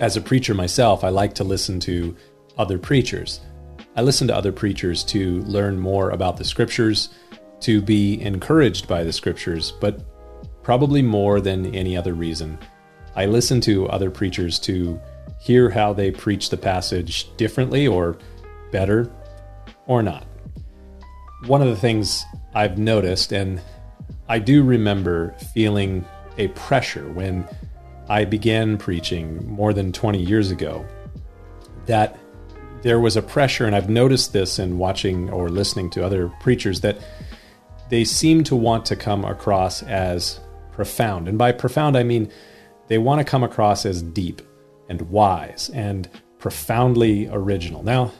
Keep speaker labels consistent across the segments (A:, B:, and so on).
A: As a preacher myself, I like to listen to other preachers. I listen to other preachers to learn more about the scriptures, to be encouraged by the scriptures, but probably more than any other reason. I listen to other preachers to hear how they preach the passage differently or better or not. One of the things I've noticed, and I do remember feeling a pressure when I began preaching more than 20 years ago, that there was a pressure, and I've noticed this in watching or listening to other preachers, that they seem to want to come across as profound. And by profound, I mean they want to come across as deep and wise and profoundly original. Now,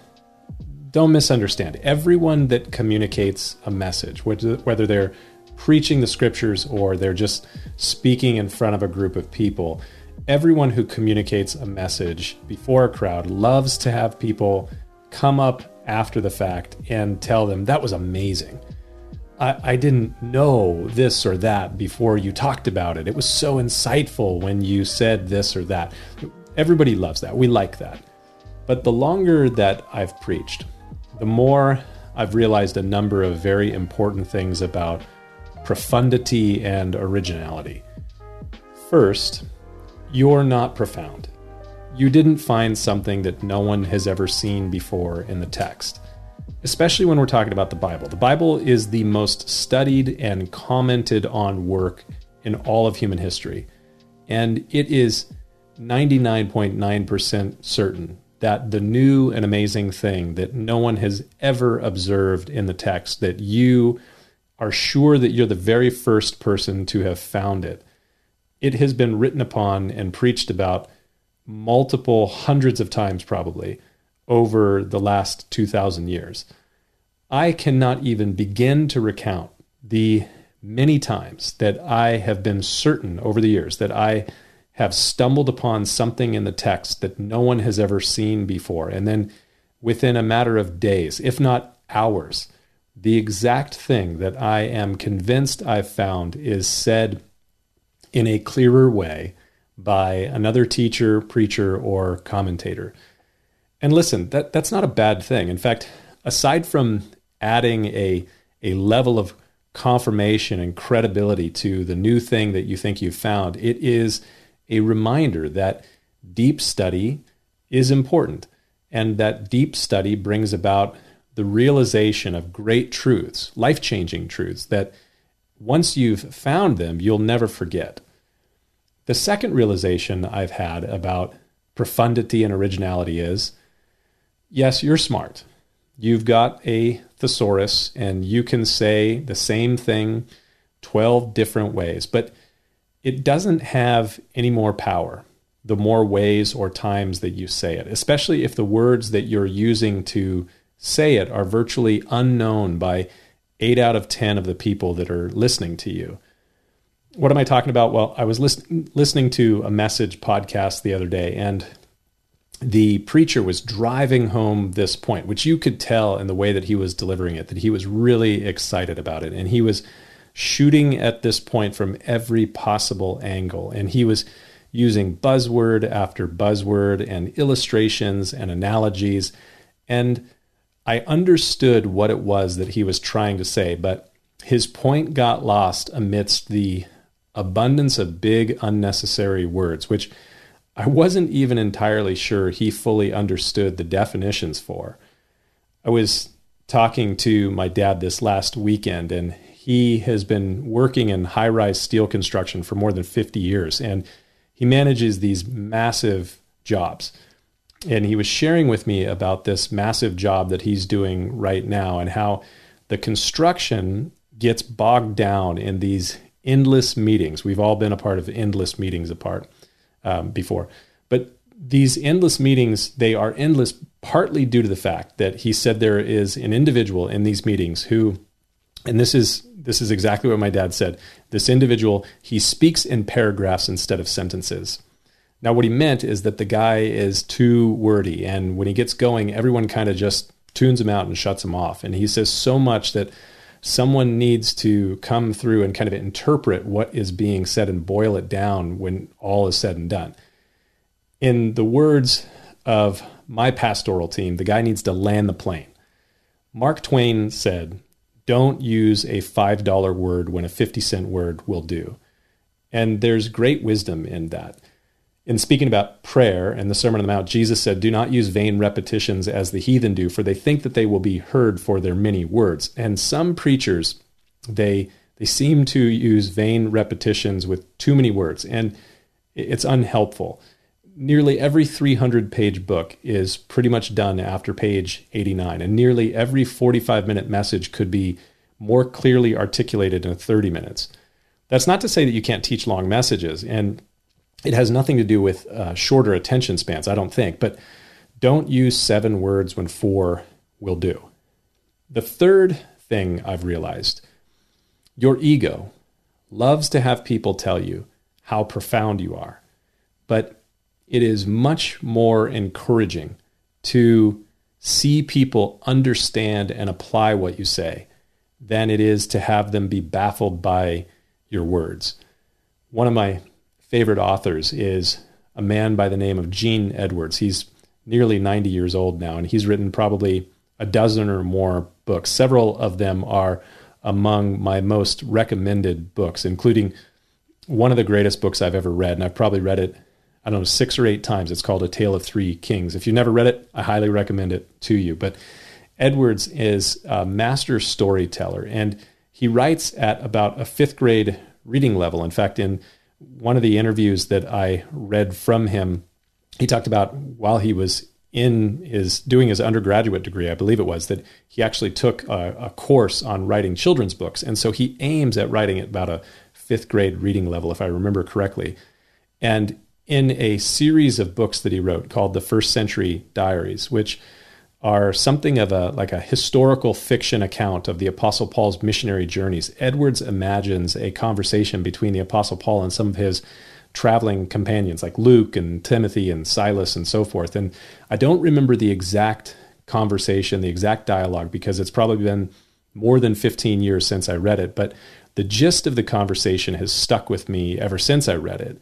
A: don't misunderstand. Everyone that communicates a message, whether they're preaching the scriptures or they're just speaking in front of a group of people, everyone who communicates a message before a crowd loves to have people come up after the fact and tell them that was amazing. I, I, didn't know this or that before you talked about it. It was so insightful when you said this or that. Everybody loves that. We like that. But the longer that I've preached, the more I've realized a number of very important things about profundity and originality. First, you're not profound. You didn't find something that no one has ever seen before in the text, especially when we're talking about the Bible. The Bible is the most studied and commented on work in all of human history, and it is 99.9% certain that the new and amazing thing that no one has ever observed in the text, that you are sure that you're the very first person to have found it, it has been written upon and preached about multiple hundreds of times, probably, over the last 2,000 years. I cannot even begin to recount the many times that I have been certain over the years that I have stumbled upon something in the text that no one has ever seen before. And then within a matter of days, if not hours, the exact thing that I am convinced I've found is said in a clearer way by another teacher, preacher, or commentator. And listen, that, that's not a bad thing. In fact, aside from adding a, a level of confirmation and credibility to the new thing that you think you've found, it is a reminder that deep study is important and that deep study brings about the realization of great truths, life changing truths that once you've found them, you'll never forget. The second realization I've had about profundity and originality is yes, you're smart. You've got a thesaurus and you can say the same thing 12 different ways, but it doesn't have any more power the more ways or times that you say it, especially if the words that you're using to say it are virtually unknown by eight out of 10 of the people that are listening to you. What am I talking about? Well, I was listen, listening to a message podcast the other day, and the preacher was driving home this point, which you could tell in the way that he was delivering it, that he was really excited about it. And he was shooting at this point from every possible angle. And he was using buzzword after buzzword and illustrations and analogies. And I understood what it was that he was trying to say, but his point got lost amidst the abundance of big, unnecessary words, which I wasn't even entirely sure he fully understood the definitions for. I was talking to my dad this last weekend, and he has been working in high rise steel construction for more than 50 years, and he manages these massive jobs. And he was sharing with me about this massive job that he's doing right now and how the construction gets bogged down in these endless meetings. We've all been a part of endless meetings apart um, before. But these endless meetings, they are endless partly due to the fact that he said there is an individual in these meetings who, and this is this is exactly what my dad said. This individual, he speaks in paragraphs instead of sentences. Now, what he meant is that the guy is too wordy, and when he gets going, everyone kind of just tunes him out and shuts him off. And he says so much that someone needs to come through and kind of interpret what is being said and boil it down when all is said and done. In the words of my pastoral team, the guy needs to land the plane. Mark Twain said, Don't use a $5 word when a 50 cent word will do. And there's great wisdom in that. In speaking about prayer and the Sermon on the Mount, Jesus said, Do not use vain repetitions as the heathen do, for they think that they will be heard for their many words. And some preachers, they they seem to use vain repetitions with too many words, and it's unhelpful. Nearly every 300 page book is pretty much done after page 89, and nearly every 45 minute message could be more clearly articulated in 30 minutes. That's not to say that you can't teach long messages, and it has nothing to do with uh, shorter attention spans, I don't think, but don't use seven words when four will do. The third thing I've realized your ego loves to have people tell you how profound you are, but it is much more encouraging to see people understand and apply what you say than it is to have them be baffled by your words. One of my favorite authors is a man by the name of Gene Edwards. He's nearly 90 years old now, and he's written probably a dozen or more books. Several of them are among my most recommended books, including one of the greatest books I've ever read. And I've probably read it, I don't know, six or eight times. It's called A Tale of Three Kings. If you've never read it, I highly recommend it to you. But Edwards is a master storyteller, and he writes at about a fifth grade reading level. In fact, in one of the interviews that I read from him, he talked about while he was in his doing his undergraduate degree, I believe it was, that he actually took a, a, course on writing children's books. And so he aims at writing at about a fifth grade reading level, if I remember correctly. And in a series of books that he wrote called the First Century Diaries, which are something of a like a historical fiction account of the apostle paul's missionary journeys edwards imagines a conversation between the apostle paul and some of his traveling companions like Luke and Timothy and Silas and so forth. And I don't remember the exact conversation, the exact dialogue, because it's probably been more than 15 years since I read it. But the gist of the conversation has stuck with me ever since I read it.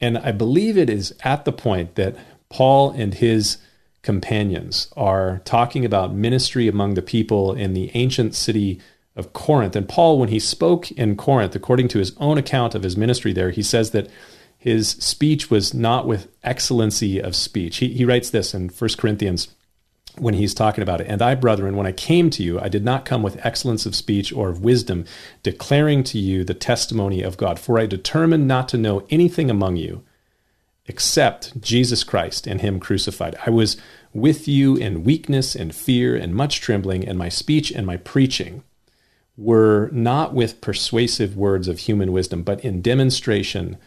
A: And I believe it is at the point that Paul and his companions are talking about ministry among the people in the ancient city of Corinth. And Paul, when he spoke in Corinth, according to his own account of his ministry there, he says that his speech was not with excellency of speech. He, he writes this in 1 Corinthians when he's talking about it. And I, brethren, when I came to you, I did not come with excellence of speech or of wisdom, declaring to you the testimony of God. For I determined not to know anything among you except Jesus Christ and Him crucified. I was with you in weakness and fear and much trembling, and my speech and my preaching were not with persuasive words of human wisdom, but in demonstration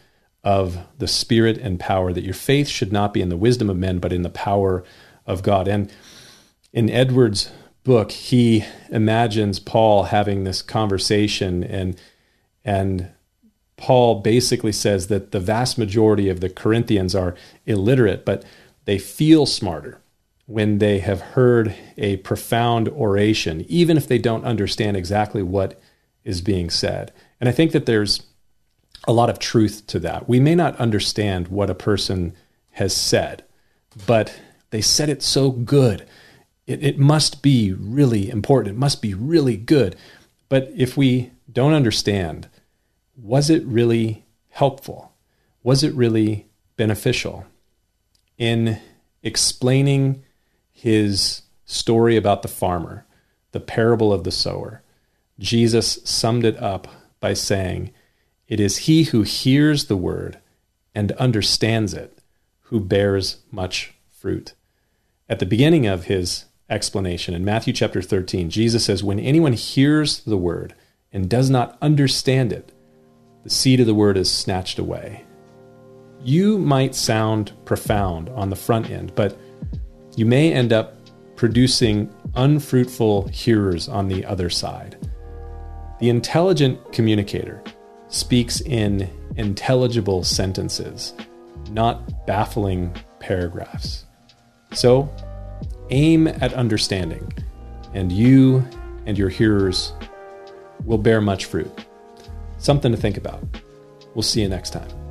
A: of the Spirit and power, that your faith should not be in the wisdom of men, but in the power of God. And in Edwards' book, he imagines Paul having this conversation, and, and Paul basically says that the vast majority of the Corinthians are illiterate, but they feel smarter when they have heard a profound oration, even if they don't understand exactly what is being said. And I think that there's a lot of truth to that. We may not understand what a person has said, but they said it so good. It, it must be really important. It must be really good. But if we don't understand, was it really helpful? Was it really beneficial in explaining his story about the farmer, the parable of the sower, Jesus summed it up by saying, It is he who hears the word and understands it who bears much fruit. At the beginning of his explanation in Matthew chapter 13, Jesus says, When anyone hears the word and does not understand it, the seed of the word is snatched away. You might sound profound on the front end, but you may end up producing unfruitful hearers on the other side. The intelligent communicator speaks in intelligible sentences, not baffling paragraphs. So, aim at understanding, and you and your hearers will bear much fruit. Something to think about. We'll see you next time.